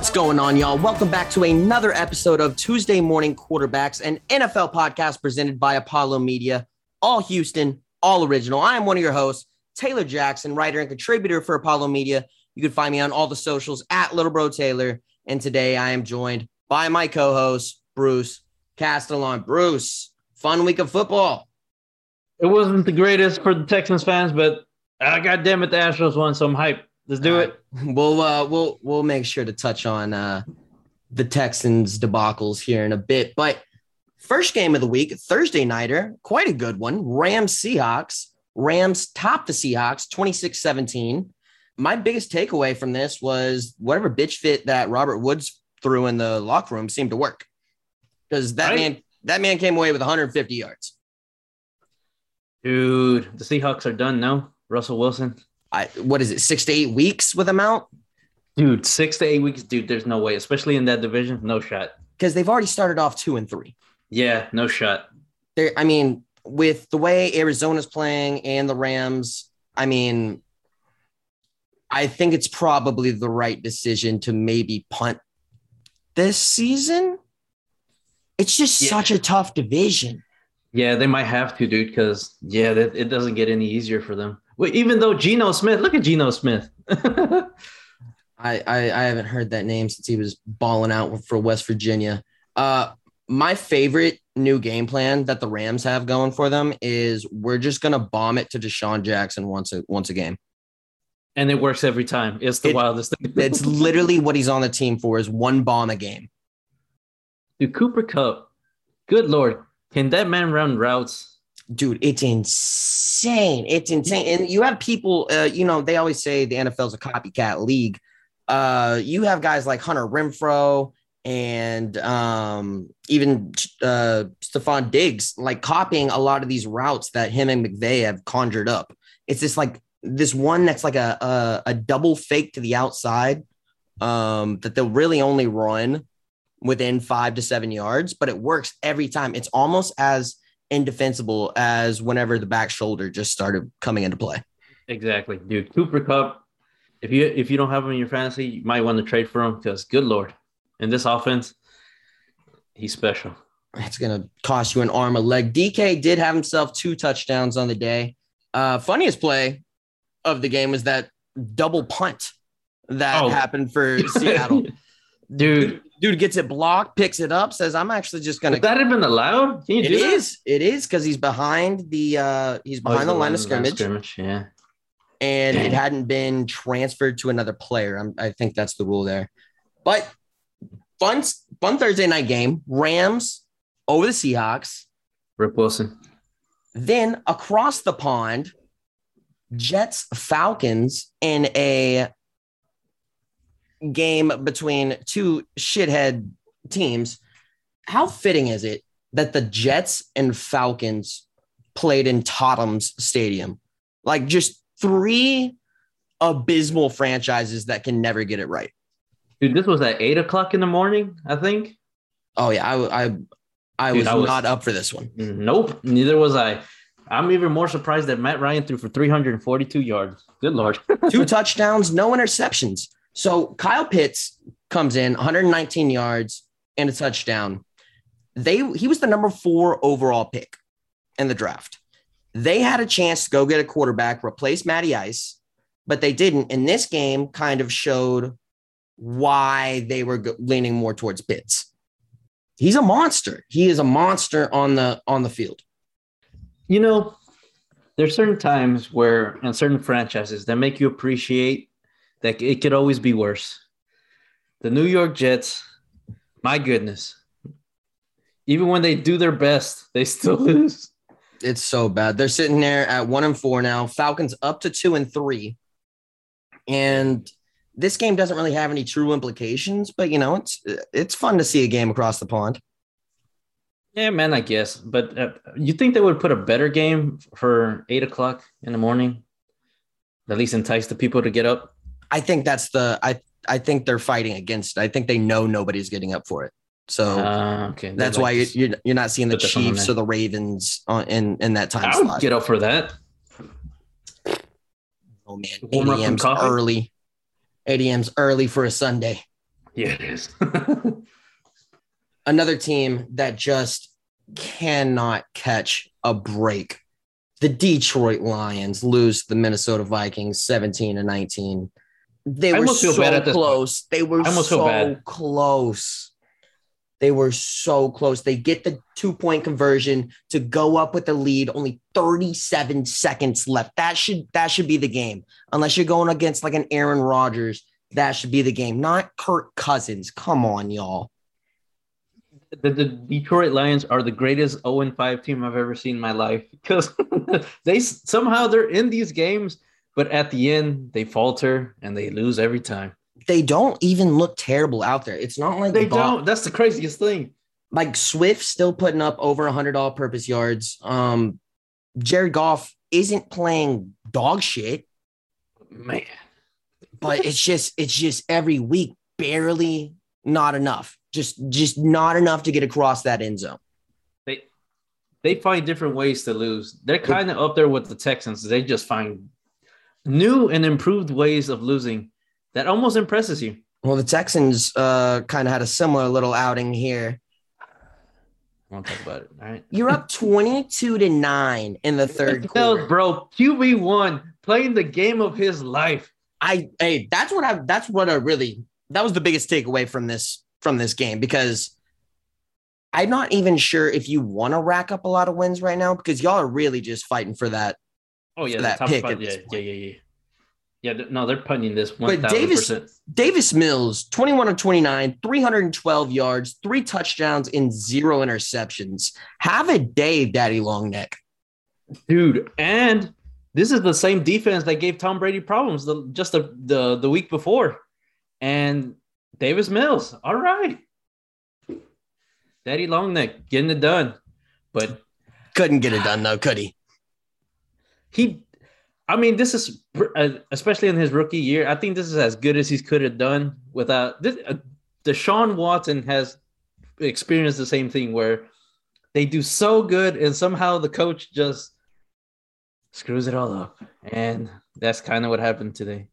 What's going on, y'all? Welcome back to another episode of Tuesday Morning Quarterbacks, an NFL podcast presented by Apollo Media, all Houston, all original. I am one of your hosts, Taylor Jackson, writer and contributor for Apollo Media. You can find me on all the socials at Little Bro Taylor. And today I am joined by my co host, Bruce Castellon. Bruce, fun week of football. It wasn't the greatest for the Texans fans, but uh, God damn it, the Astros won, so I'm hyped. Let's do it. We'll uh, we'll we'll make sure to touch on uh, the Texans debacles here in a bit. But first game of the week, Thursday nighter, quite a good one. Rams Seahawks. Rams top the Seahawks 26-17. My biggest takeaway from this was whatever bitch fit that Robert Woods threw in the locker room seemed to work. Because that Right. man that man came away with 150 yards. Dude, the Seahawks are done now. Russell Wilson. I, what is it, six to eight weeks with him out? Dude, six to eight weeks, dude. There's no way, especially in that division. No shot. Because they've already started off two and three. Yeah, no shot. there I mean, with the way Arizona's playing and the Rams, I mean, I think it's probably the right decision to maybe punt this season. It's just Yeah. such a tough division. Yeah, they might have to, dude, because yeah, it doesn't get any easier for them. Wait, even though Geno Smith, look at Geno Smith. I, I I haven't heard that name since he was balling out for West Virginia. Uh my favorite new game plan that the Rams have going for them is we're just gonna bomb it to DeSean Jackson once a once a game. and it works every time. It's the It- wildest thing. It's literally what he's on the team for is one bomb a game. Dude, Cooper Kupp. Good lord, can that man run routes? Dude it's insane. It's insane. And you have people uh, you know they always say the nfl's a copycat league. Uh you have guys like Hunter Renfrow and um even uh Stefon Diggs like copying a lot of these routes that him and McVay have conjured up. It's just like this one that's like a a, a double fake to the outside um that they'll really only run within five to seven yards but it works every time. It's almost as indefensible as whenever the back shoulder just started coming into play. Exactly, dude. Cooper Kupp. If you if you don't have him in your fantasy, you might want to trade for him because good lord, in this offense, he's special. It's to cost you an arm, a leg. DK did have himself two touchdowns on the day. Uh, funniest play of the game was that double punt that Oh. happened for Seattle. Dude, Dude gets it blocked, picks it up, says, "I'm actually just going would to." that have been allowed? Can you It is. It is because he's behind the uh he's Oh, behind he's the line of line scrimmage, Yeah. and it hadn't been transferred to another player. I'm, I think that's the rule there. But fun fun Thursday night game. Rams over the Seahawks. Rip Wilson. Then across the pond, Jets Falcons in a game between two shithead teams. How fitting is it that the Jets and Falcons played in Tottenham's Stadium? Like just three abysmal franchises that can never get it right. Dude, this was at eight o'clock in the morning, I think. Oh yeah, I I, I Dude, was I was- not up for this one. Nope, neither was I. I'm even more surprised that Matt Ryan threw for 342 yards. Good lord. two touchdowns, no interceptions. So Kyle Pitts comes in 119 yards and a touchdown. They he was the number four overall pick in the draft. They had a chance to go get a quarterback, replace Matty Ice, but they didn't. And this game kind of showed why they were leaning more towards Pitts. He's a monster. He is a monster on the on the field. You know, there's certain times where in certain franchises that make you appreciate that it could always be worse. The New York Jets, my goodness. Even when they do their best, they still lose. It's so bad. They're sitting there at one and four now. Falcons up to two and three. And this game doesn't really have any true implications, but you know, it's it's fun to see a game across the pond. Yeah, man, I guess. But uh, you think they would put a better game for eight o'clock in the morning? At least entice the people to get up. I think that's the I I think they're fighting against it. I think they know nobody's getting up for it. So Uh, okay, that's They're why you're, you're you're not seeing the put this on Chiefs or the Ravens on, in in that time I would slot. get up for that. Oh man, 8 Warm up a.m.'s early. 8 a.m.'s early for a Sunday. Yeah, it is. Another team that just cannot catch a break. The Detroit Lions lose to the Minnesota Vikings 17 to 19. They were so this point. close. They were I almost feel so close. They were so close. They get the two point conversion to go up with the lead. Only 37 seconds left. That should that should be the game. Unless you're going against like an Aaron Rodgers, that should be the game. Not Kirk Cousins. Come on, y'all. the, the Detroit Lions are the greatest 0 5 team I've ever seen in my life because they somehow they're in these games, but at the end they falter and they lose every time. They don't even look terrible out there. It's not like They Bo- don't. That's the craziest thing. like Swift still putting up over a hundred all purpose yards. Um, Jared Goff isn't playing dog shit, Man, but it's just it's just every week barely not enough. Just just not enough to get across that end zone. they they find different ways to lose. They're kind of up there with the Texans. They just find new and improved ways of losing that almost impresses you. Well, the Texans uh kind of had a similar little outing here. I won't talk about it. All right. You're up 22 to 9 in the third quarter. bro, QB one playing the game of his life. I hey, that's what I that's what I really that was the biggest takeaway from this from this game because I'm not even sure if you want to rack up a lot of wins right now because y'all are really just fighting for that. Oh yeah, that pick at Yeah, yeah, yeah, yeah. Yeah, no, they're punting this one But Davis- Davis Mills, 21 of 29, 312 yards, three touchdowns, and zero interceptions. Have a day, Daddy Longneck. Dude. And this is the same defense that gave Tom Brady problems the, just the, the the week before. And Davis Mills, all right, Daddy Longneck getting it done, but Couldn't get it done though, could he? He, I mean, this is uh, especially in his rookie year. I think this is as good as he could have done without this. Uh, Deshaun Watson has experienced the same thing where they do so good and somehow the coach just screws it all up. And that's kind of what happened today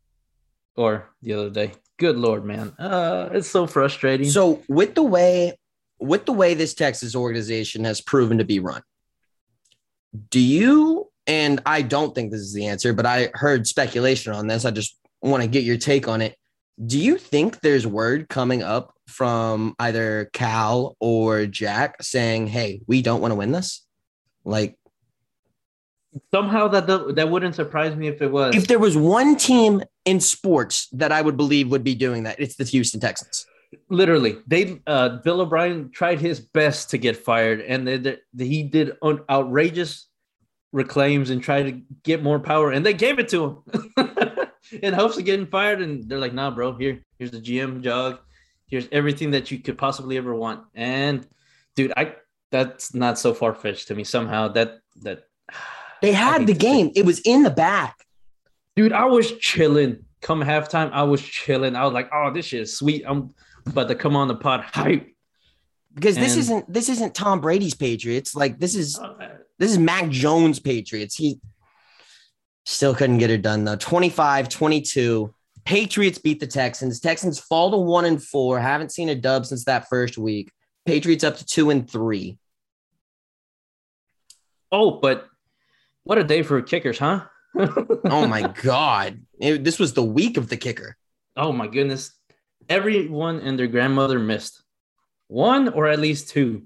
or the other day. Good lord, man. Uh, it's so frustrating. So with the way with the way this Texas organization has proven to be run, do you and I don't think this is the answer, but I heard speculation on this. I just want to get your take on it. Do you think there's word coming up from either Cal or Jack saying, "Hey, we don't want to win this"? Like somehow that that wouldn't surprise me if it was. if there was one team in sports that I would believe would be doing that, it's the Houston Texans. literally they uh bill o'brien tried his best to get fired and they, they, he did un- outrageous reclaims and try to get more power and they gave it to him. In hopes of getting fired and they're like nah bro here here's the gm jog. Here's everything that you could possibly ever want. And dude i that's not so far-fetched to me. Somehow that that They had the game. It was in the back. dude i was chilling. Come halftime i was chilling. I was like oh this shit is sweet. I'm about to come on the pod hype. Because this isn't this isn't Tom Brady's Patriots. Like this is Uh, this is Mac Jones Patriots. He still couldn't get it done though. 25 22. Patriots beat the Texans. Texans fall to one and four. Haven't seen a dub since that first week. Patriots up to two and three. Oh, but what a day for kickers, huh? Oh my God. It- this was the week of the kicker. oh my goodness. Everyone and their grandmother missed one or at least two.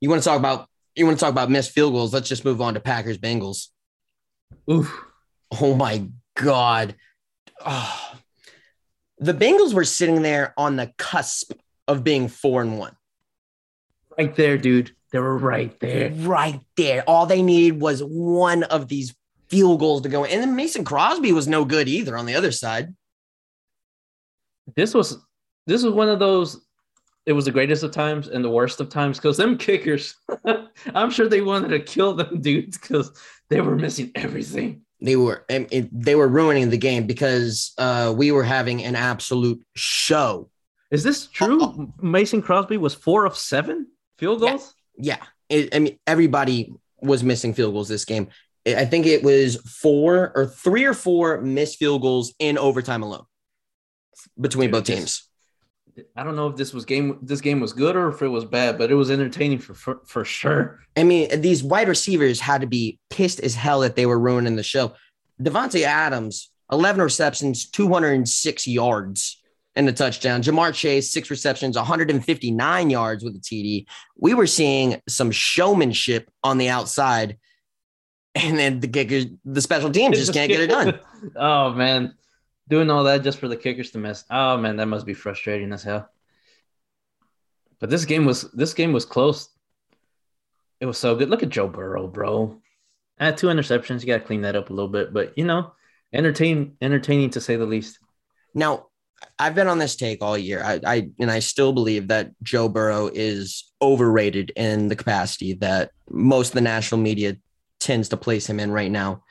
You want to talk about you want to talk about missed field goals? Let's just move on to Packers Bengals. Oof. Oh my God. Oh. The Bengals were sitting there on the cusp of being four and one. Right there, dude. They were right there. Right there. All they needed was one of these field goals to go. in. And then Mason Crosby was no good either on the other side. This was this was one of those it was the greatest of times and the worst of times because them kickers, I'm sure they wanted to kill them dudes because they were missing everything. They were and they were ruining the game because uh, we were having an absolute show. Is this true? Mason Crosby was four of seven field goals. Yeah, it, I mean everybody was missing field goals this game. I I think it was four or three or four missed field goals in overtime alone between Dude, both this- teams. I don't know if this was game this game was good or if it was bad, but it was entertaining for for, for sure. I mean, these wide receivers had to be pissed as hell that they were ruining the show. Davante Adams, 11 receptions, 206 yards and a touchdown. Ja'Marr Chase, six receptions, 159 yards with a TD. We were seeing some showmanship on the outside. And then the kickers, the special teams just can't get it done. oh man, doing all that just for the kickers to miss. Oh man, that must be frustrating as hell. But this game was this game was close. It was so good. Look at Joe Burrow, bro. At two interceptions, you got to clean that up a little bit, but you know, entertain entertaining to say the least. Now, I've been on this take all year. I, I and I still believe that Joe Burrow is overrated in the capacity that most of the national media tends to place him in right now.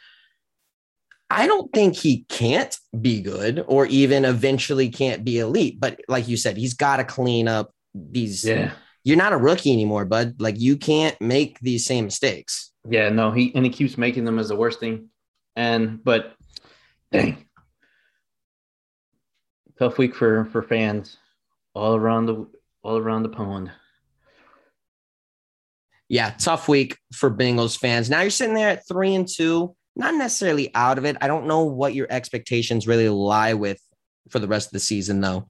I don't think he can't be good or even eventually can't be elite. But like you said, he's got to clean up these. Yeah. You're not a rookie anymore, bud. Like you can't make these same mistakes. Yeah, no, he and he keeps making them as the worst thing. And but dang. Tough week for for fans all around the all around the pond. Yeah, tough week for Bengals fans. Now you're sitting there at three and two, not necessarily out of it. I don't know what your expectations really lie with for the rest of the season, though.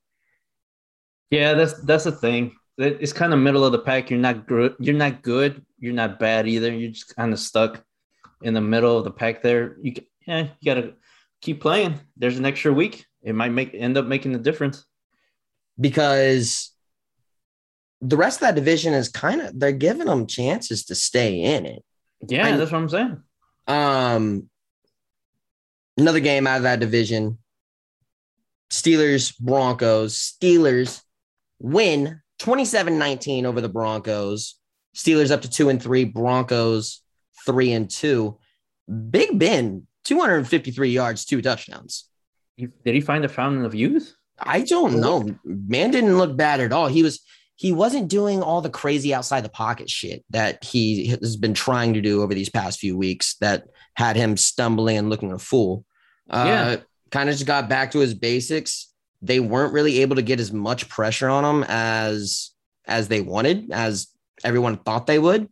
Yeah, that's that's the thing. It's kind of middle of the pack. You're not good. You're not good. You're not bad either. You're just kind of stuck in the middle of the pack there. You yeah, you gotta keep playing. There's an extra week. It might make end up making the difference. Because the rest of that division is kind of they're giving them chances to stay in it. Yeah, I- that's what I'm saying. Um, another game out of that division. Steelers, Broncos. Steelers win 27-19 over the Broncos. Steelers up to two and three, Broncos three and two. Big Ben, 253 yards, two touchdowns. Did he find the fountain of youth? I don't know. Man didn't look bad at all. He was he wasn't doing all the crazy outside the pocket shit that he has been trying to do over these past few weeks that had him stumbling and looking a fool. Uh, Yeah. kind of just got back to his basics. They weren't really able to get as much pressure on him as as they wanted, as everyone thought they would.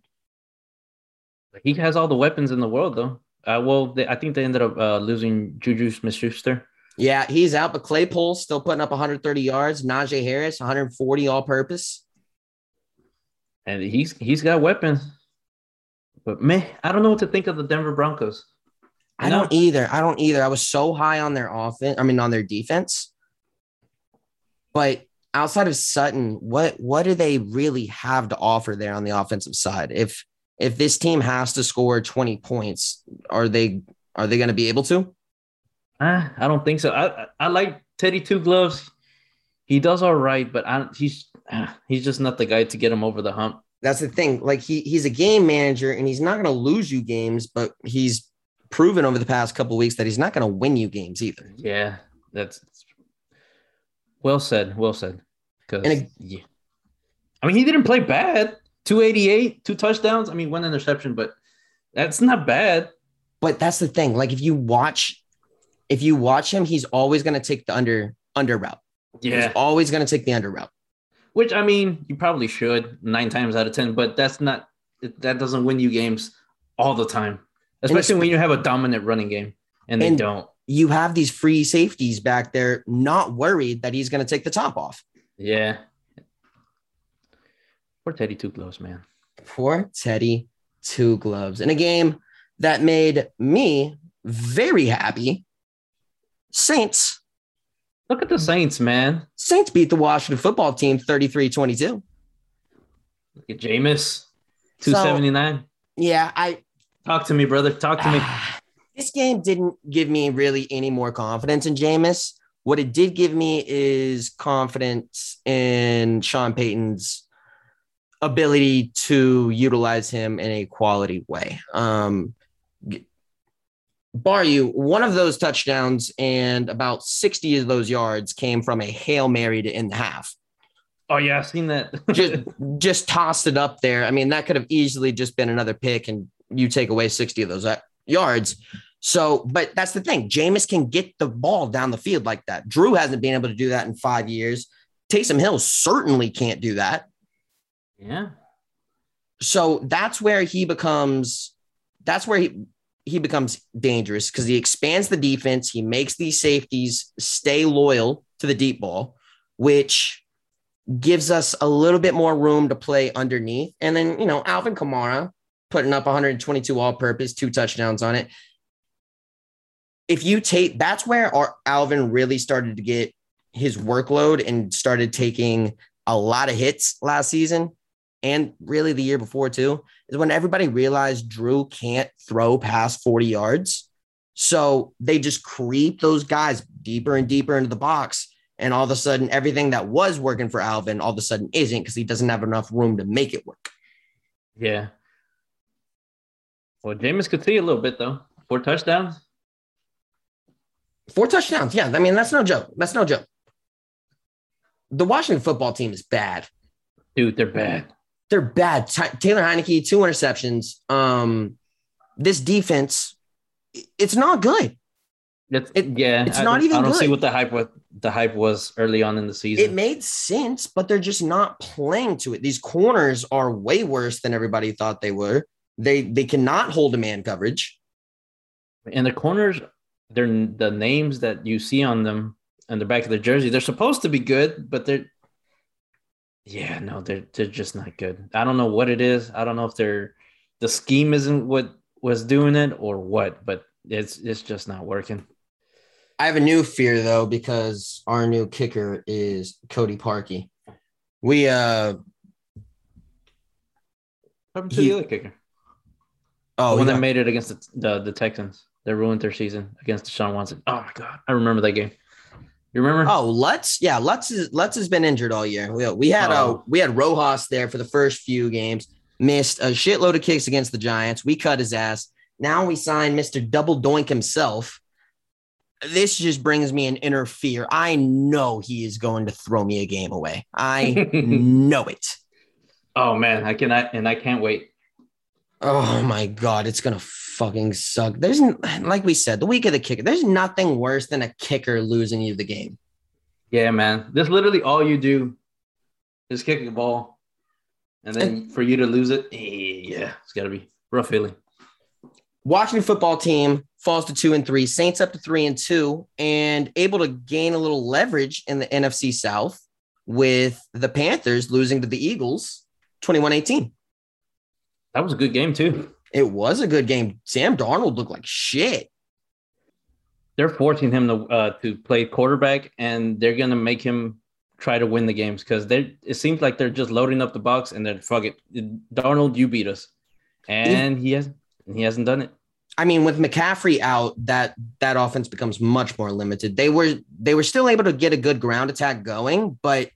He has all the weapons in the world, though. Uh, well, they, I think they ended up uh, losing Juju Smith-Schuster. Yeah, he's out, but Claypool still putting up 130 yards. Najee Harris, 140 all purpose. and he's he's got weapons. But man, I don't know what to think of the Denver Broncos. I don't either. I don't either. I was so high on their offense. I mean, on their defense. But outside of Sutton, what what do they really have to offer there on the offensive side? If if this team has to score 20 points, are they are they going to be able to? Ah, I don't think so. I I- like Teddy Two Gloves. He does all right, but I, he's he's just not the guy to get him over the hump. That's the thing. Like he he's a game manager and he's not going to lose you games, but he's proven over the past couple weeks that he's not going to win you games either. Yeah, that's well said. Well said. Because yeah, I mean, he didn't play bad. Two eighty eight, two touchdowns. I mean, one interception, but that's not bad. But that's the thing. Like if you watch, if you watch him, he's always going to take the under under route. Yeah, He's always going to take the under route. Which I mean, you probably should nine times out of ten, but that's not that doesn't win you games all the time, especially when you have a dominant running game and they And- don't. You have these free safeties back there, not worried that he's going to take the top off. Yeah. Poor Teddy Two Gloves, man. Poor Teddy, two gloves in a game that made me very happy. Saints. Look at the Saints, man. Saints beat the Washington football team 33 22. Look at Jameis, two seventy nine. Yeah, I Talk to me, brother. Talk to me. this game didn't give me really any more confidence in Jameis, What it did give me is confidence in Sean Payton's ability to utilize him in a quality way. Um, bar you, one of those touchdowns and about 60 of those yards came from a Hail Mary to in the half. Oh yeah, I've seen that. just just tossed it up there. I mean, that could have easily just been another pick and you take away 60 of those uh, yards. So, but that's the thing. Jameis can get the ball down the field like that. Drew hasn't been able to do that in five years. Taysom Hill certainly can't do that. yeah. So that's where he becomes that's where he he becomes dangerous because he expands the defense. He makes these safeties stay loyal to the deep ball, which gives us a little bit more room to play underneath. And then, you know, Alvin Kamara putting up 122 all purpose, two touchdowns on it. If you take that's where our Alvin really started to get his workload and started taking a lot of hits last season and really the year before too, is when everybody realized Drew can't throw past 40 yards. So they just creep those guys deeper and deeper into the box. And all of a sudden, everything that was working for Alvin all of a sudden isn't because he doesn't have enough room to make it work. Yeah. Well, Jameis could see a little bit though. Four touchdowns. Four touchdowns. Yeah. I mean, that's no joke. That's no joke. The Washington football team is bad. Dude, they're bad. They're bad. Ty- Taylor Heinicke, two interceptions. Um, this defense, it's not good. It's It- yeah. it's I- not even I don't see what the hype was. The hype was early on in the season. It made sense, but they're just not playing to it. These corners are way worse than everybody thought they were. They they cannot hold a man coverage. and the corners, they're the names that you see on them on the back of their jersey. They're supposed to be good, but they're yeah, no, they're they're just not good. I don't know what it is. I don't know if they're the scheme isn't what was doing it or what, but it's it's just not working. I have a new fear though because our new kicker is Cody Parkey. We uh happened to He- the other kicker? oh the one he that made it against the, the, the Texans. They ruined their season against Deshaun Watson. Oh my god, I remember that game. You remember? Oh, Lutz, yeah, Lutz is Lutz has been injured all year. We, we had uh Oh. we had Rosas there for the first few games, missed a shitload of kicks against the Giants. We cut his ass. Now we sign Mr. Double Doink himself. This just brings me an inner fear. I know he is going to throw me a game away. I know it. Oh man, I cannot, and I can't wait. Oh my god, it's gonna fucking suck. There's like we said, the week of the kicker. There's nothing worse than a kicker losing you the game. Yeah, man. This literally all you do is kick the ball, and then for you to lose it, eh, yeah, it's got to be rough feeling. Washington football team falls to two and three, Saints up to three and two, and able to gain a little leverage in the NFC South with the Panthers losing to the Eagles 21 18. That was a good game too. It was a good game. Sam Darnold looked like shit. They're forcing him to uh, to play quarterback, and they're gonna make him try to win the games because they it seems like they're just loading up the box and then fuck it, Darnold, you beat us, and he has he hasn't done it. I mean, with McCaffrey out, that that offense becomes much more limited. They were they were still able to get a good ground attack going, but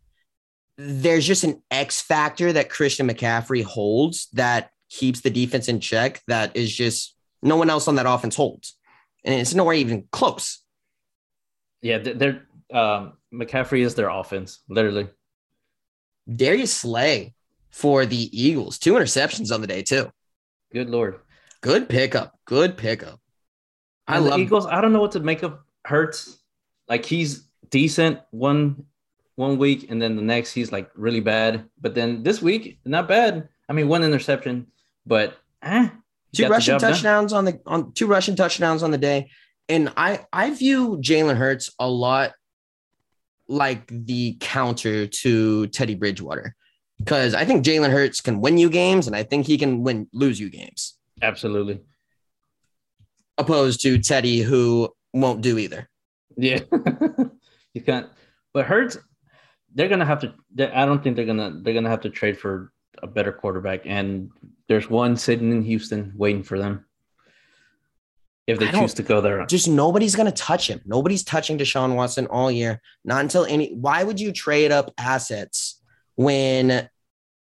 there's just an X factor that Christian McCaffrey holds that keeps the defense in check. That is just no one else on that offense holds, and it's nowhere even close. Yeah, they- they're um, McCaffrey is their offense, literally. Darius Slay for the Eagles, two interceptions on the day too. Good lord. Good pickup. Good pickup. I And love Eagles. I don't know what to make of Hurts. Like he's decent one one week, and then the next he's like really bad. But then this week, not bad. I mean, one interception, but eh, two rushing job done. touchdowns on the on two rushing touchdowns on the day. And I I view Jalen Hurts a lot like the counter to Teddy Bridgewater. Because I think Jalen Hurts can win you games and I think he can win lose you games, Absolutely. opposed to Teddy, who won't do either. Yeah, you can't. But Hurts, they're gonna have to. they- I don't think they're gonna. They're gonna have to trade for a better quarterback, and there's one sitting in Houston waiting for them. if they choose to go there. just nobody's going to touch him. Nobody's touching Deshaun Watson all year. Not until any. Why would you trade up assets when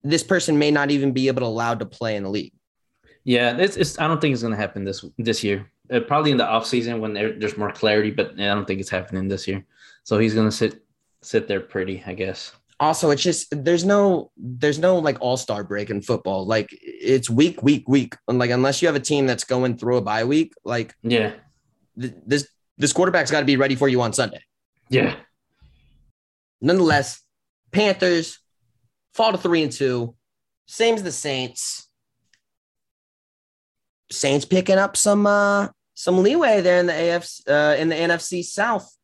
this person may not even be able to allowed to play in the league? Yeah, it's, it's I don't think it's going to happen this this year. Uh, probably in the off season when there, there's more clarity, but I don't think it's happening this year. So he's going to sit sit there pretty, I guess. Also, it's just there's no there's no like all star break in football. Like it's week week week. And like unless you have a team that's going through a bye week, like Yeah, th- this this quarterback's got to be ready for you on Sunday. yeah. nonetheless, Panthers fall to three and two. Same as the Saints. Saints picking up some uh some leeway there in the AFC uh in the NFC South.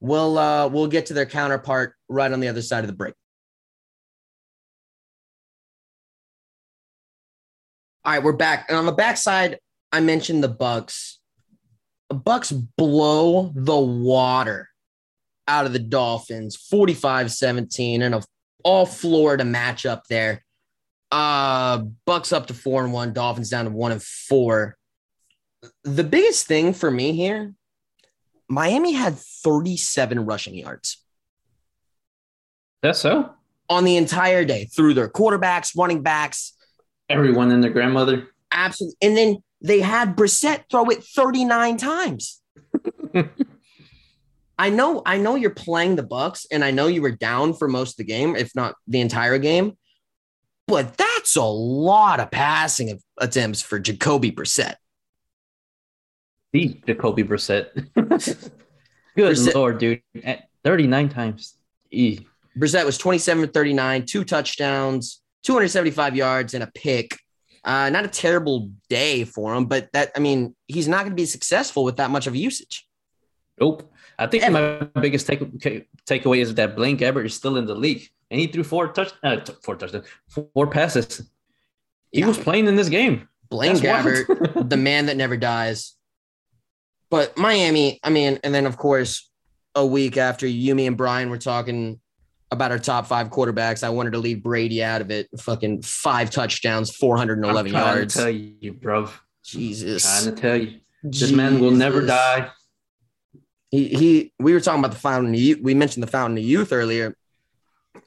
We'll uh we'll get to their counterpart right on the other side of the break. All right, we're back. And on the backside, I mentioned the Bucs. The Bucs blow the water out of the Dolphins 45 17 and a all Florida matchup there. Uh, Bucs up to four and one, Dolphins down to one and four. The biggest thing for me here Miami had 37 rushing yards That's so. on the entire day through their quarterbacks, running backs, Everyone and their grandmother. absolutely. And then they had Brissett throw it 39 times. I know, I know you're playing the Bucs, and I know you were down for most of the game, if not the entire game. But that's a lot of passing attempts for Jacoby Brissett. The Jacoby Brissett. Good Brissett- lord, dude. At 39 times. E. Brissett was 27 39, two touchdowns, 275 yards, and a pick. Uh, not a terrible day for him, but that I mean, he's not going to be successful with that much of usage. Nope. I think my biggest take, takeaway is that Blaine Gabbert is still in the league, and he threw four touch, uh, four touchdowns, four passes. He Yeah. was playing in this game. Blaine wild. Gabbert, the man that never dies. But Miami, I mean, and then of course, a week after you, me, and Brian were talking about our top five quarterbacks, I wanted to leave Brady out of it. Fucking five touchdowns, 411 I'm yards. to tell you, bro. Jesus. Trying to tell you, this man will never die. He, he, we were talking about the fountain of youth. We mentioned the fountain of youth earlier.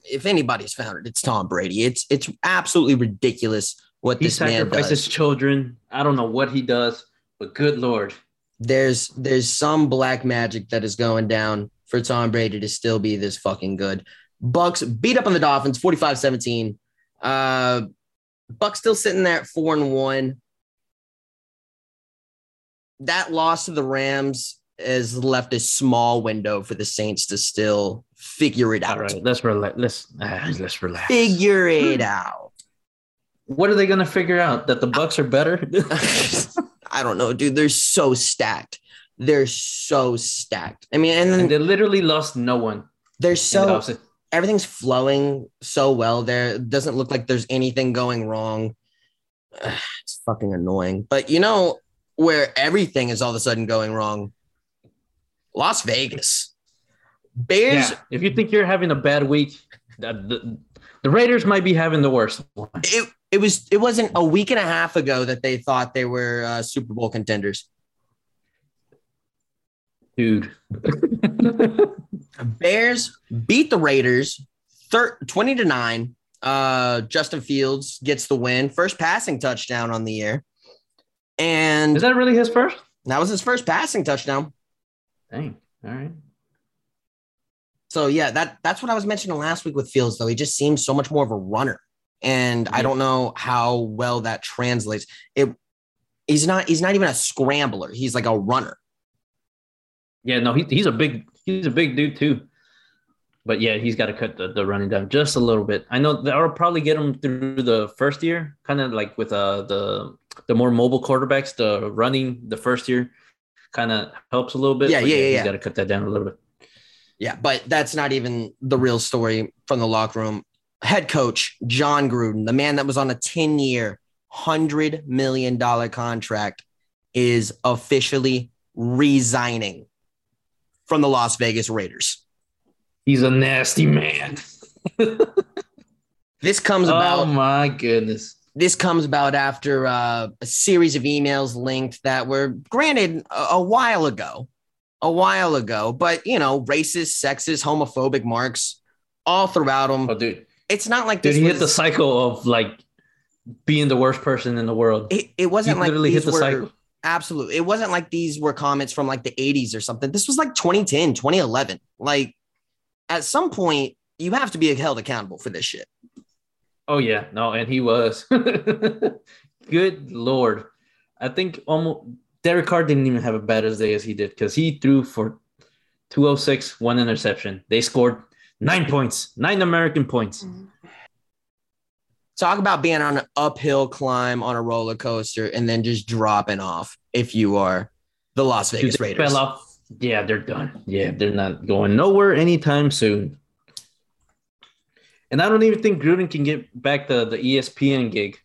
If anybody's found it, it's Tom Brady. It's, it's absolutely ridiculous what He this man does. He sacrifices children. I don't know what he does, but good lord, there's there's some black magic that is going down for Tom Brady to still be this fucking good. Bucs beat up on the Dolphins 45-17. Uh Bucs still sitting there at 4 and 1. That loss to the Rams has left a small window for the Saints to still figure it out. all right, let's relax. Let's ah, let's relax. Figure it out. What are they gonna figure out? That the Bucs are better? I don't know, dude. They're so stacked. They're so stacked. I mean, and then and they literally lost no one. they're in the so everything's flowing so well there. It doesn't look like there's anything going wrong. It's fucking annoying. But you know where everything is all of a sudden going wrong? Las Vegas. Bears, Yeah, if you think you're having a bad week, the, the, the Raiders might be having the worst one. it, it was it wasn't a week and a half ago that they thought they were uh, Super Bowl contenders. Dude. Bears beat the Raiders thir- 20 to 9. Uh, Justin Fields gets the win, first passing touchdown on the year. And Is that really his first? that was his first passing touchdown. Dang. All right. So yeah, that that's what I was mentioning last week with Fields, though. He just seems so much more of a runner. And I don't know how well that translates. It he's not he's not even a scrambler. He's like a runner. Yeah, no, he, he's a big he's a big dude too. But yeah, he's got to cut the, the running down just a little bit. I know that'll probably get him through the first year, kind of like with uh the the more mobile quarterbacks, the running the first year kind of helps a little bit. Yeah, yeah, yeah, He's yeah. got to cut that down a little bit. Yeah, but that's not even the real story from the locker room. Head coach Jon Gruden, the man that was on a 10 year, $100 million contract, is officially resigning from the Las Vegas Raiders. He's a nasty man. This comes about. oh my goodness. this comes about after uh, a series of emails linked that were granted a, a while ago, a while ago, but you know, racist, sexist, homophobic marks all throughout them. Oh, dude, It's not like this he was, hit the cycle of like being the worst person in the world. it, it wasn't He like literally hit the were, cycle. Absolutely. It wasn't like these were comments from like the 80s or something. This was like 2010, 2011. Like at some point, you have to be held accountable for this shit. Oh yeah, no, and he was. Good lord, I think almost Derek Carr didn't even have a bad as day as he did because he threw for 206, one interception. They scored nine points, nine American points. Mm-hmm. Talk about being on an uphill climb on a roller coaster and then just dropping off if you are the Las Vegas they Raiders. fell off. Yeah, they're done. Yeah, they're not going nowhere anytime soon. And I don't even think Gruden can get back the, the ESPN gig.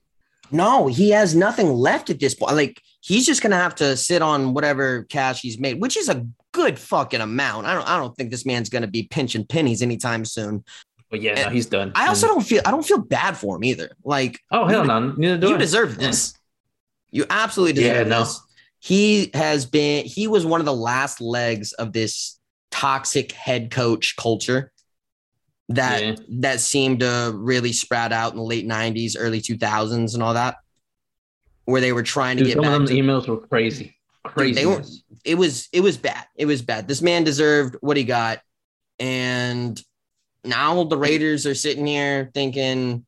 No, he has nothing left at this point. Like he's just gonna have to sit on whatever cash he's made, which is a good fucking amount. I don't I don't think this man's gonna be pinching pennies anytime soon. But yeah, no, he's done. I also And- don't feel I don't feel bad for him either. Like Oh hell no, neither do you I. deserve mm. this. You absolutely deserve Yeah, no. this. He has been he was one of the last legs of this toxic head coach culture that Yeah. that seemed to really sprout out in the late 90s, early 2000s and all that. Where they were trying to Dude, get some back of to them emails were crazy. Crazy. they were- it was it was bad. It was bad. This man deserved what he got. And now the Raiders are sitting here thinking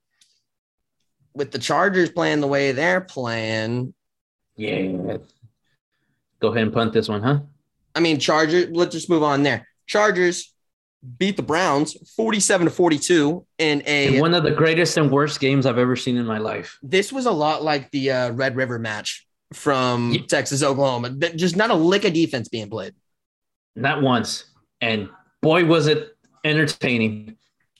with the Chargers playing the way they're playing. yeah. Go ahead and punt this one, huh? I mean, Chargers, let's just move on there. Chargers beat the Browns 47 to 42 in a In one of the greatest and worst games I've ever seen in my life. this was a lot like the uh, Red River match from Yeah. Texas, Oklahoma. Just not a lick of defense being played. Not once. And boy, was it entertaining.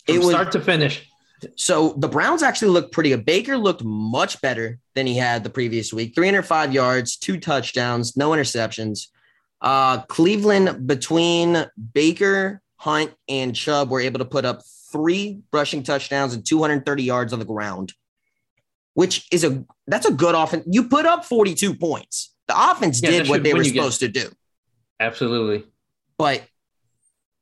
From It was- start to finish. So the Browns actually looked pretty good. Baker looked much better than he had the previous week 305 yards, two touchdowns, no interceptions. Uh, Cleveland, between Baker, Hunt, and Chubb, were able to put up three rushing touchdowns and 230 yards on the ground, which is a that's a good offense. You put up 42 points. The offense Yeah, did what should they were supposed to do. Absolutely. But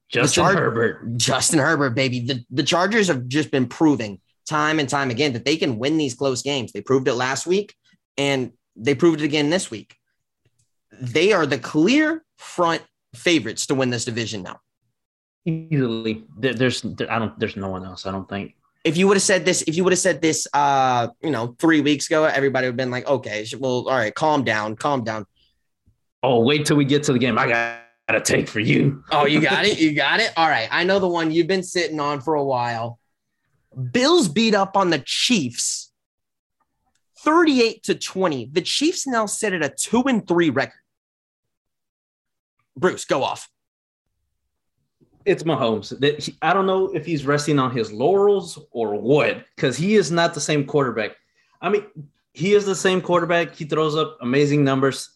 Justin Char- Herbert. Justin Herbert, baby. The, the Chargers have just been proving time and time again that they can win these close games. They proved it last week and they proved it again this week. They are the clear front favorites to win this division now. Easily. There's I don't there's no one else, I don't think. If you would have said this, if you would have said this, uh, you know, three weeks ago, everybody would have been like, okay, well, all right, calm down, calm down. Oh, wait till we get to the game. I got a take for you. Oh, you got it. You got it. All right. I know the one you've been sitting on for a while. Bills beat up on the Chiefs 38 to 20. The Chiefs now sit at a two and three record. Bruce, go off. It's Mahomes. That I don't know if he's resting on his laurels or what, because he is not the same quarterback. I mean, he is the same quarterback. He throws up amazing numbers,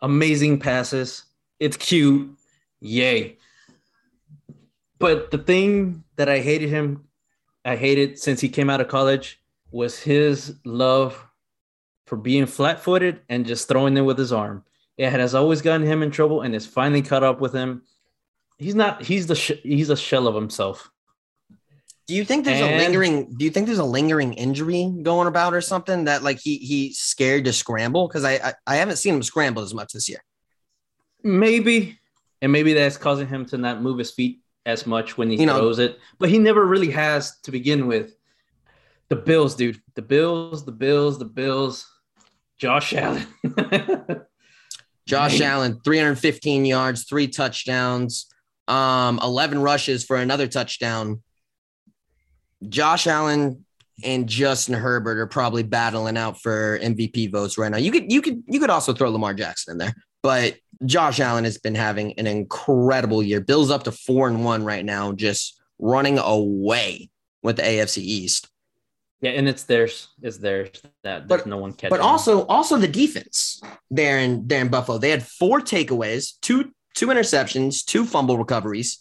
amazing passes. It's cute. Yay. But the thing that I hated him, I hated since he came out of college, was his love for being flat footed and just throwing it with his arm. It has always gotten him in trouble and it's finally caught up with him. He's not, he's the, sh- he's a shell of himself. Do you think there's a lingering do you think there's a lingering injury going about or something that like he he's scared to scramble? Because I, I I haven't seen him scramble as much this year. Maybe. And maybe that's causing him to not move his feet as much when he You know- throws it. But he never really has to begin with. The Bills, dude. The Bills, the Bills, the Bills. Josh Allen. Josh Allen, 315 yards, three touchdowns, um, 11 rushes for another touchdown. Josh Allen and Justin Herbert are probably battling out for MVP votes right now. You could you could you could also throw Lamar Jackson in there, but Josh Allen has been having an incredible year. Bill's up to four and one right now, just running away with the AFC East. yeah, and it's theirs. It's theirs. That there's no one catching. But also, also the defense there in there in Buffalo. They had four takeaways, two two interceptions, two fumble recoveries.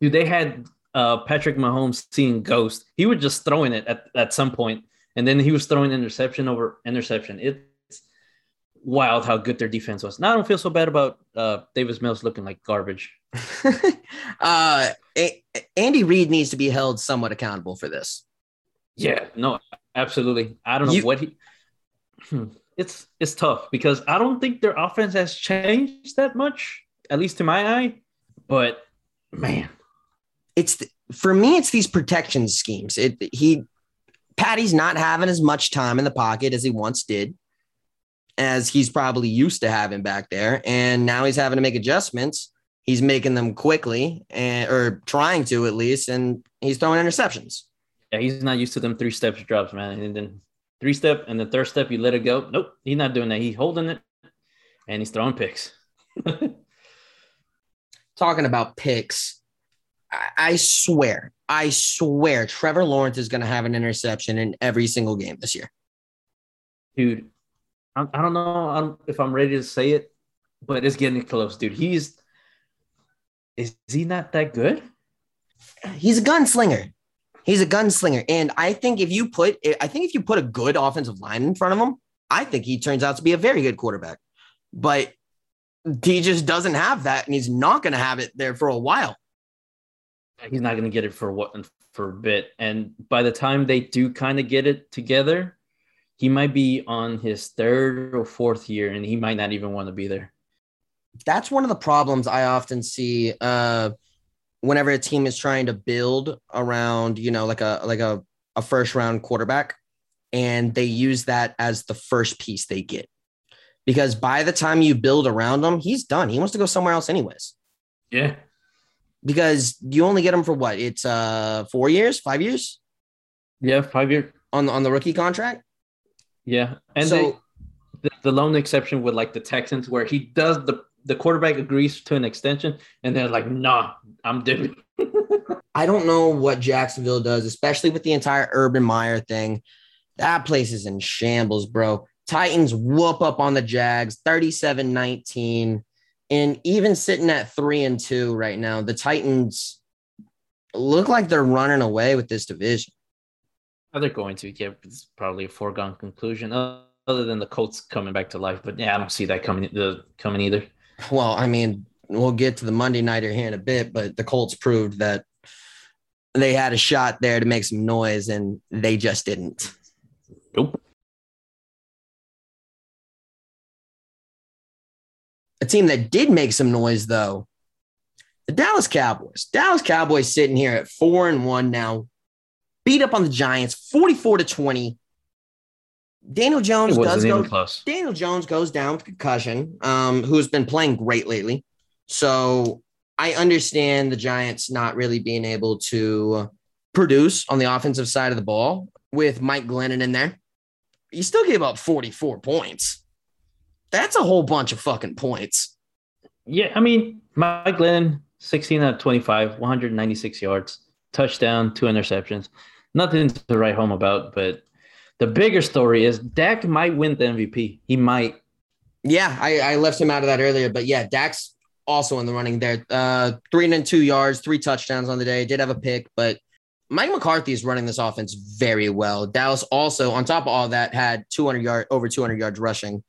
dude, they had uh, Patrick Mahomes seeing ghost. He was just throwing it at, at some point and then he was throwing interception over interception. It's wild how good their defense was. Now I don't feel so bad about uh, Davis Mills looking like garbage. uh, A- Andy Reid needs to be held somewhat accountable for this. Yeah, no, absolutely. I don't know You- what he. Hmm, It's it's tough because I don't think their offense has changed that much, at least to my eye. But man, It's th- for me, it's these protection schemes. It he Patty's not having as much time in the pocket as he once did, as he's probably used to having back there, and now he's having to make adjustments. He's making them quickly, and or trying to at least, and he's throwing interceptions. yeah, he's not used to them three steps drops, man. And then three step and the third step, you let it go. Nope, he's not doing that. He's holding it, and he's throwing picks. talking about picks, I, I swear, I swear, Trevor Lawrence is going to have an interception in every single game this year. dude. I, I don't know I'm- if I'm ready to say it, but it's getting close, dude. He's is he not that good? He's a gunslinger. He's a gunslinger, and I think if you put, I think if you put a good offensive line in front of him, I think he turns out to be a very good quarterback. But he just doesn't have that, and he's not going to have it there for a while. He's not going to get it for what for a bit, and by the time they do kind of get it together, he might be on his third or fourth year, and he might not even want to be there. that's one of the problems I often see uh, whenever a team is trying to build around, you know, like a like a, a first round quarterback, and they use that as the first piece they get. Because by the time you build around him, he's done. He wants to go somewhere else anyways. Yeah, Because you only get him for what? It's uh four years, five years yeah, five year. on the on the rookie contract. Yeah, and so they, the, the lone exception with like the Texans, where he does the the quarterback agrees to an extension, and they're like, "Nah, I'm dipping." I don't know what Jacksonville does, especially with the entire Urban Meyer thing. That place is in shambles, bro. Titans whoop up on the Jags 37 19. And even sitting at three and two right now, the Titans look like they're running away with this division. Are They're going to. Yeah, it's probably a foregone conclusion. Other than the Colts coming back to life, but yeah, I don't see that coming. The coming either. Well, I mean, we'll get to the Monday nighter here in a bit, but the Colts proved that they had a shot there to make some noise and they just didn't. Nope. A team that did make some noise, though, the Dallas Cowboys. Dallas Cowboys sitting here at four and one now, beat up on the Giants 44 to 20. Daniel Jones does go close. Daniel Jones goes down with concussion, um, who's been playing great lately. So I understand the Giants not really being able to produce on the offensive side of the ball with Mike Glennon in there. You still gave up 44 points. That's a whole bunch of fucking points. Yeah, I mean, Mike Glennon, 16 out of 25, 196 yards, touchdown, two interceptions. Nothing to write home about, but the bigger story is Dak might win the MVP. He might. Yeah, I, I left him out of that earlier, but yeah, Dak's also in the running there. Uh, three and two yards, three touchdowns on the day. Did have a pick, but Mike McCarthy is running this offense very well. Dallas also, on top of all that, had 200 yard over 200 yards rushing.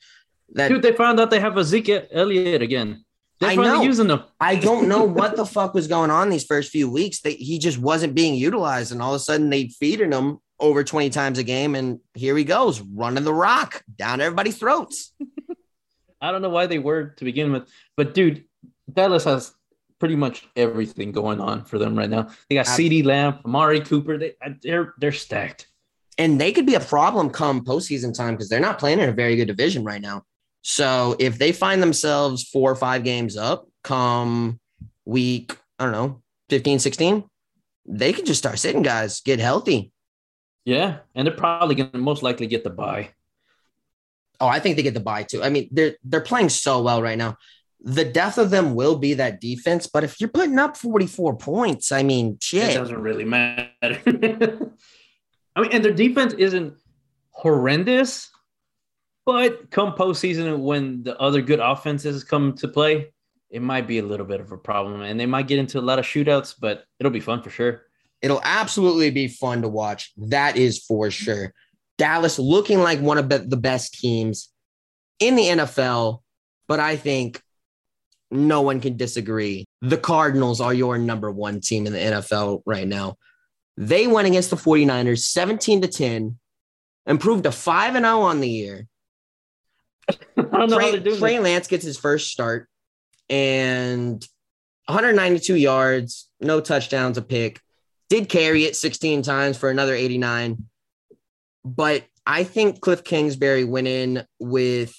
That Dude, they found out they have a Zeke Elliott again. They're I know. using them. I don't know what the fuck was going on these first few weeks. They, he just wasn't being utilized, and all of a sudden they feeding him over 20 times a game, and here he goes running the rock down everybody's throats. I don't know why they were to begin with, but dude, Dallas has pretty much everything going on for them right now. They got CeeDee Lamb, Amari Cooper. They uh, they're they're stacked. and they could be a problem come postseason time because they're not playing in a very good division right now. So if they find themselves four or five games up come week, I don't know, 15, 16, they can just start sitting guys, get healthy. Yeah, and they're probably gonna most likely get the buy. Oh, I think they get the buy too. I mean, they're they're playing so well right now. The death of them will be that defense, but if you're putting up 44 points, I mean, It shit. doesn't really matter. I mean, and their defense isn't horrendous, but come postseason when the other good offenses come to play, it might be a little bit of a problem, and they might get into a lot of shootouts. But it'll be fun for sure. It'll absolutely be fun to watch. That is for sure. Dallas looking like one of the best teams in the NFL, but I think no one can disagree. The Cardinals are your number one team in the NFL right now. They went against the 49ers 17 to 10, improved to 5 and 0 on the year. I don't know how they're doing Trey. Lance gets his first start and 192 yards, no touchdowns, a pick. Did carry it 16 times for another 89. But I think Cliff Kingsbury went in with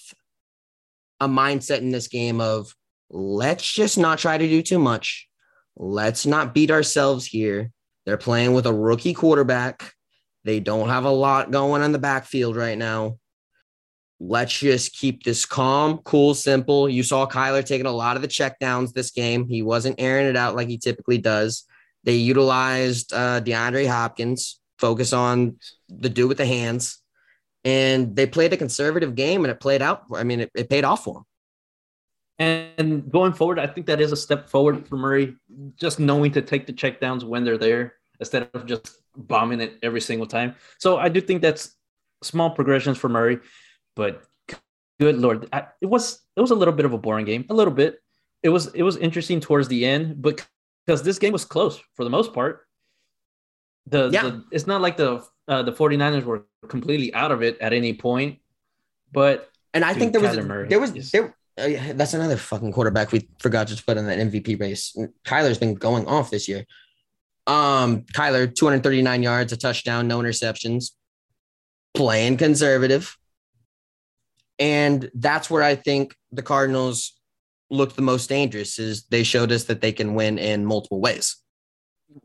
a mindset in this game of let's just not try to do too much. Let's not beat ourselves here. They're playing with a rookie quarterback. They don't have a lot going on the backfield right now. Let's just keep this calm, cool, simple. You saw Kyler taking a lot of the checkdowns this game. He wasn't airing it out like he typically does. They utilized uh, DeAndre Hopkins, focus on the do with the hands, and they played a conservative game and it played out. I mean, it, it paid off for them. And going forward, I think that is a step forward for Murray, just knowing to take the checkdowns when they're there instead of just bombing it every single time. So I do think that's small progressions for Murray, but good lord, I, it was it was a little bit of a boring game, a little bit. It was it was interesting towards the end, but because this game was close for the most part. The, Yeah. the it's not like the uh, the 49ers were completely out of it at any point, but And I Dude, think there was Murray there was there. uh, yeah, that's another fucking quarterback we forgot to put in that MVP race. Kyler's been going off this year. Um, Kyler, 239 yards, a touchdown, no interceptions, playing conservative. And that's where I think the Cardinals looked the most dangerous is they showed us that they can win in multiple ways.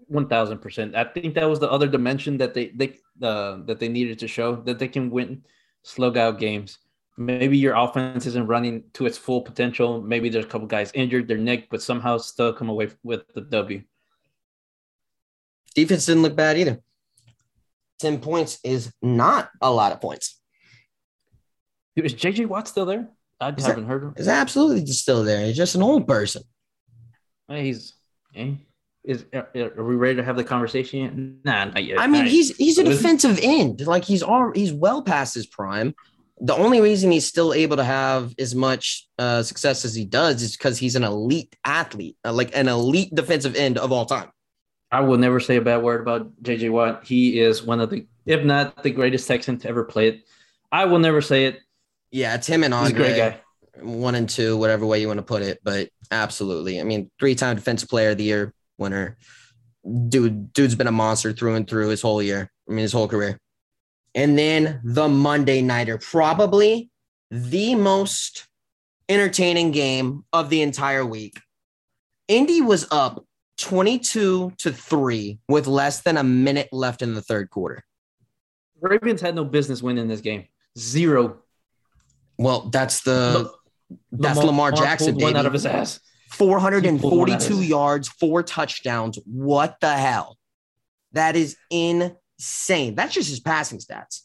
One thousand percent. I think that was the other dimension that they they uh, that they needed to show that they can win slug out games. Maybe your offense isn't running to its full potential. Maybe there's a couple guys injured, they're nicked, but somehow still come away with the W. Defense didn't look bad either. 10 points is not a lot of points. Is JJ Watt still there? I Is haven't heard him. It's absolutely still there. He's just an old person. Hey, He's eh? is are are we ready to have the conversation yet? Nah, not yet. I mean, right. he's he's a defensive end. Like he's all he's well past his prime. The only reason he's still able to have as much uh, success as he does is because he's an elite athlete, uh, like an elite defensive end of all time. I will never say a bad word about JJ Watt. He is one of the, if not the greatest Texan to ever play it. I will never say it. Yeah, it's him and He's a Andre, great guy. one and two, whatever way you want to put it. But absolutely, I mean, three-time defensive player of the year winner. Dude, dude's been a monster through and through his whole year. I mean, his whole career. And then the Monday nighter, probably the most entertaining game of the entire week. Indy was up 22 to 3 with less than a minute left in the third quarter. Ravens had no business winning this game. Zero. Well, that's the that's Lamar Lamar Jackson, one baby. out of his ass. 442 yards, four touchdowns. What the hell? That is insane. That's just his passing stats.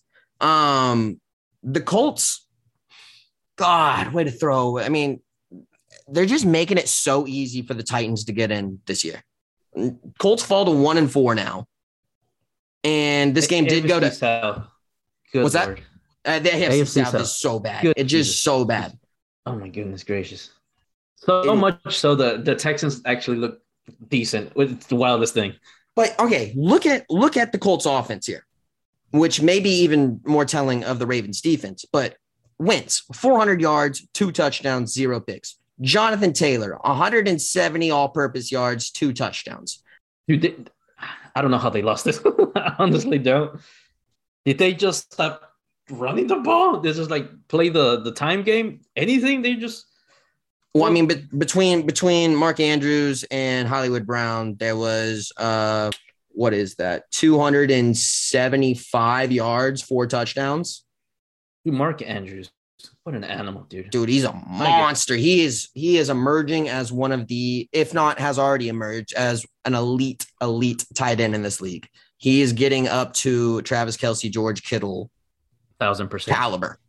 Um, the Colts, God, way to throw. I mean, they're just making it so easy for the Titans to get in this year. Colts fall to one and four now. And this game did go to. Good What's that? Lord. uh, the AFC, AFC South South. is so bad. Good it's just Jesus. so bad. Oh my goodness gracious. So It- much so the, the Texans actually look decent. It's the wildest thing. But okay, look at look at the Colts offense here, which may be even more telling of the Ravens defense. But Wentz, 400 yards, two touchdowns, zero picks. Jonathan Taylor, 170 all-purpose yards, two touchdowns. Dude, they, I don't know how they lost this. I honestly don't. Did they just stop running the ball? This is like play the the time game? Anything? They just Well, I mean, but between between Mark Andrews and Hollywood Brown, there was uh what is that? 275 yards, four touchdowns. Dude, Mark Andrews. What an animal, dude. dude he's a monster he is he is emerging as one of the if not has already emerged as an elite elite tight end in this league he is getting up to travis kelce george kittle Thousand percent. caliber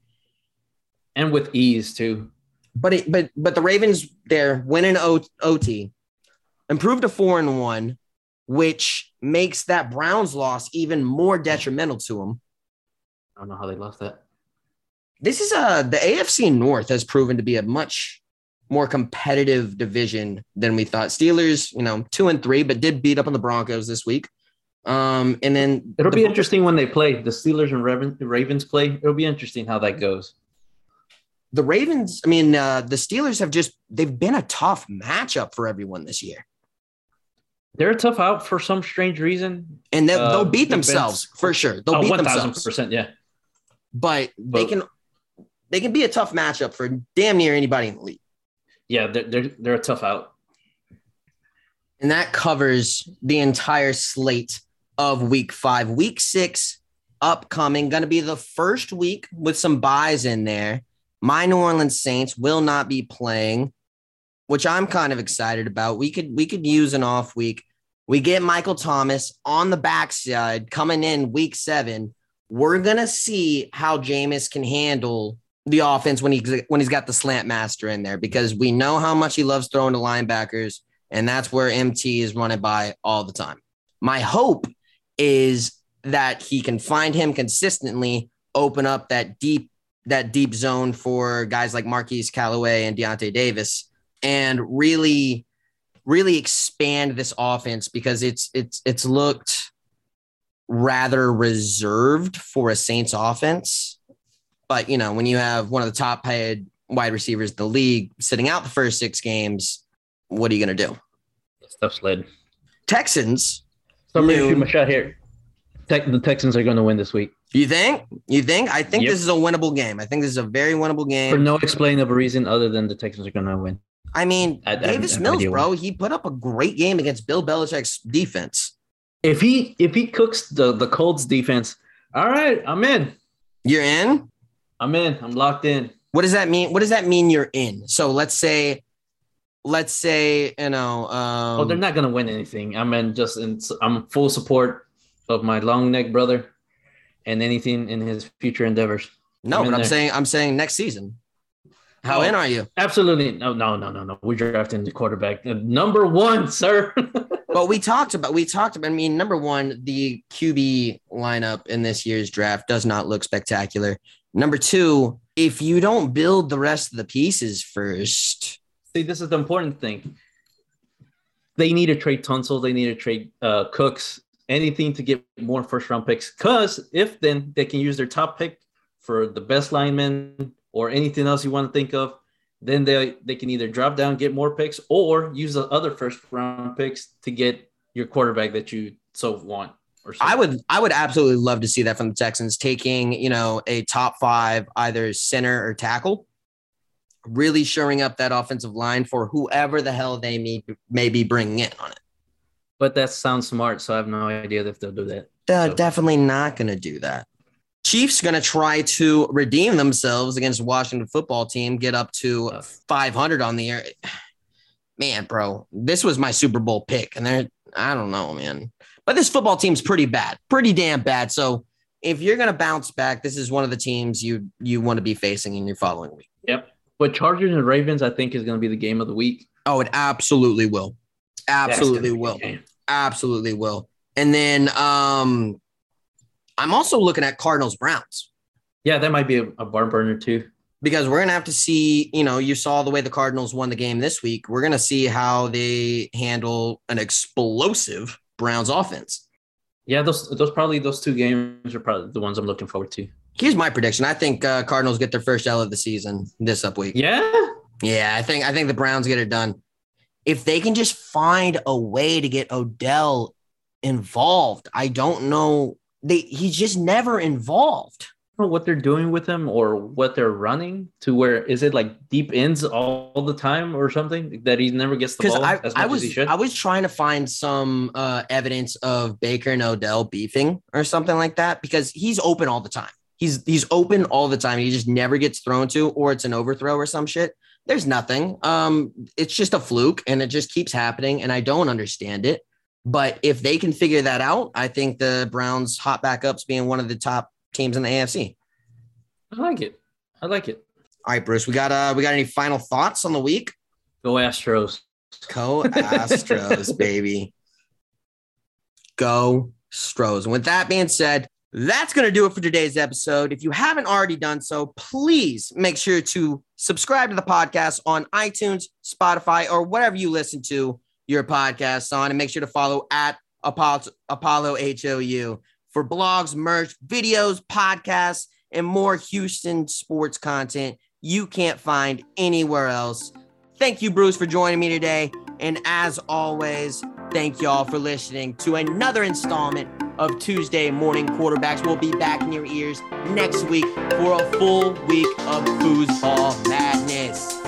And with ease too. but it, but but the ravens they're winning o, ot improved to four and one which makes that browns loss even more detrimental to them I don't know how they lost that. This is a the AFC North has proven to be a much more competitive division than we thought. Steelers, you know, two and three, but did beat up on the Broncos this week. Um, and then It'll the- be interesting when they play. The Steelers and Raven, Ravens play. It'll be interesting how that goes. the Ravens, I mean, uh, the Steelers have just they've been a tough matchup for everyone this year. They're a tough out for some strange reason. And they'll, Uh, they'll beat themselves for sure. They'll oh, beat 1000 themselves. percent. Yeah. But they can they can be a tough matchup for damn near anybody in the league. Yeah. They're, they're they're a tough out. And that covers the entire slate of week five. Week six upcoming, going to be the first week with some buys in there. My New Orleans Saints will not be playing, which I'm kind of excited about. We could we could use an off week. We get Michael Thomas on the backside coming in week seven. We're gonna see how Jameis can handle the offense when he when he's got the slant master in there because we know how much he loves throwing to linebackers and that's where MT is running by all the time. My hope is that he can find him consistently, open up that deep that deep zone for guys like Marquise Callaway and Deonte Davis, and really, really expand this offense because it's it's it's looked rather reserved for a Saints offense. But you know, when you have one of the top paid wide receivers in the league sitting out the first six games, what are you going to do? Stuff slid. Texans, So I'm to shoot my shot here. Tech, the Texans are going to win this week you think? You think? I think Yep. this is a winnable game. I think this is a very winnable game for no explainable reason other than the Texans are going to win. I mean, I- I Davis I no Mills, bro, he put up a great game against Bill Belichick's defense. If he if he cooks the the Colts defense, all right, I'm in. You're in? I'm in. I'm locked in. What does that mean? What does that mean you're in? So let's say, let's say, you know, um, oh, they're not going to win anything. I'm in just in. I'm full support of my long neck brother, and anything in his future endeavors. no, I'm but I'm there. saying, I'm saying next season. How Oh. in are you? Absolutely no, no, no, no, no. We're drafting the quarterback, Uh, number one, sir. But we talked about, we talked about, I mean, number one, the QB lineup in this year's draft does not look spectacular. Number two, if you don't build the rest of the pieces first, See, this is the important thing. They need to trade Tunsil. They need to trade uh, Cooks. Anything to get more first round picks. Because if then they can use their top pick for the best lineman or anything else you want to think of, then they they can either drop down, get more picks, or use the other first round picks to get your quarterback that you so want. I would I would absolutely love to see that from the Texans taking, you know, a top 5 either center or tackle, really shoring up that offensive line for whoever the hell they may, may be bringing in on it. but that sounds smart, so I have no idea if they'll do that. They're So- definitely not going to do that. Chiefs going to try to redeem themselves against Washington football team, get up to Uh, 500 on the air. Man, bro, this was my Super Bowl pick, and they're I don't know, man. But this football team's pretty bad, pretty damn bad. So if you're going to bounce back, this is one of the teams you you want to be facing in your following week. Yep. But Chargers and Ravens, I think, is going to be the game of the week. Oh, it absolutely will, absolutely That's gonna be will. absolutely will. And then um I'm also looking at Cardinals Browns Yeah, that might be a, a barn burner too. because we're gonna have to see, you know, you saw the way the Cardinals won the game this week. We're gonna see how they handle an explosive Browns offense. Yeah, those those probably those two games are probably the ones I'm looking forward to. Here's my prediction. I think uh, Cardinals get their first L of the season this up week. Yeah, Yeah, I think I think the Browns get it done. If they can just find a way to get Odell involved, I don't know. They he's just never involved. I don't know what they're doing with him or what they're running to where is it like deep ends all the time or something that he never gets the ball I, as much I as was he should. I was trying to find some uh, evidence of Baker and Odell beefing or something like that because he's open all the time. He's he's open all the time. He just never gets thrown to, or it's an overthrow or some shit. There's nothing. Um, it's just a fluke, and it just keeps happening, and I don't understand it. But if they can figure that out, I think the Browns hot backups being one of the top teams in the AFC. I like it. I like it. All right, Bruce, we got uh we got any final thoughts on the week? Go Astros. Go Astros, baby. Go Stros. And with that being said, That's going to do it for today's episode. If you haven't already done so, please make sure to subscribe to the podcast on iTunes, Spotify, or whatever you listen to your podcasts on. And make sure to follow at Apollo, Apollo HOU for blogs, merch, videos, podcasts, and more Houston sports content you can't find anywhere else. Thank you, Bruce, for joining me today. And as always, thank y'all for listening to another installment of Tuesday Morning Quarterbacks. We'll be back in your ears next week for a full week of foosball madness.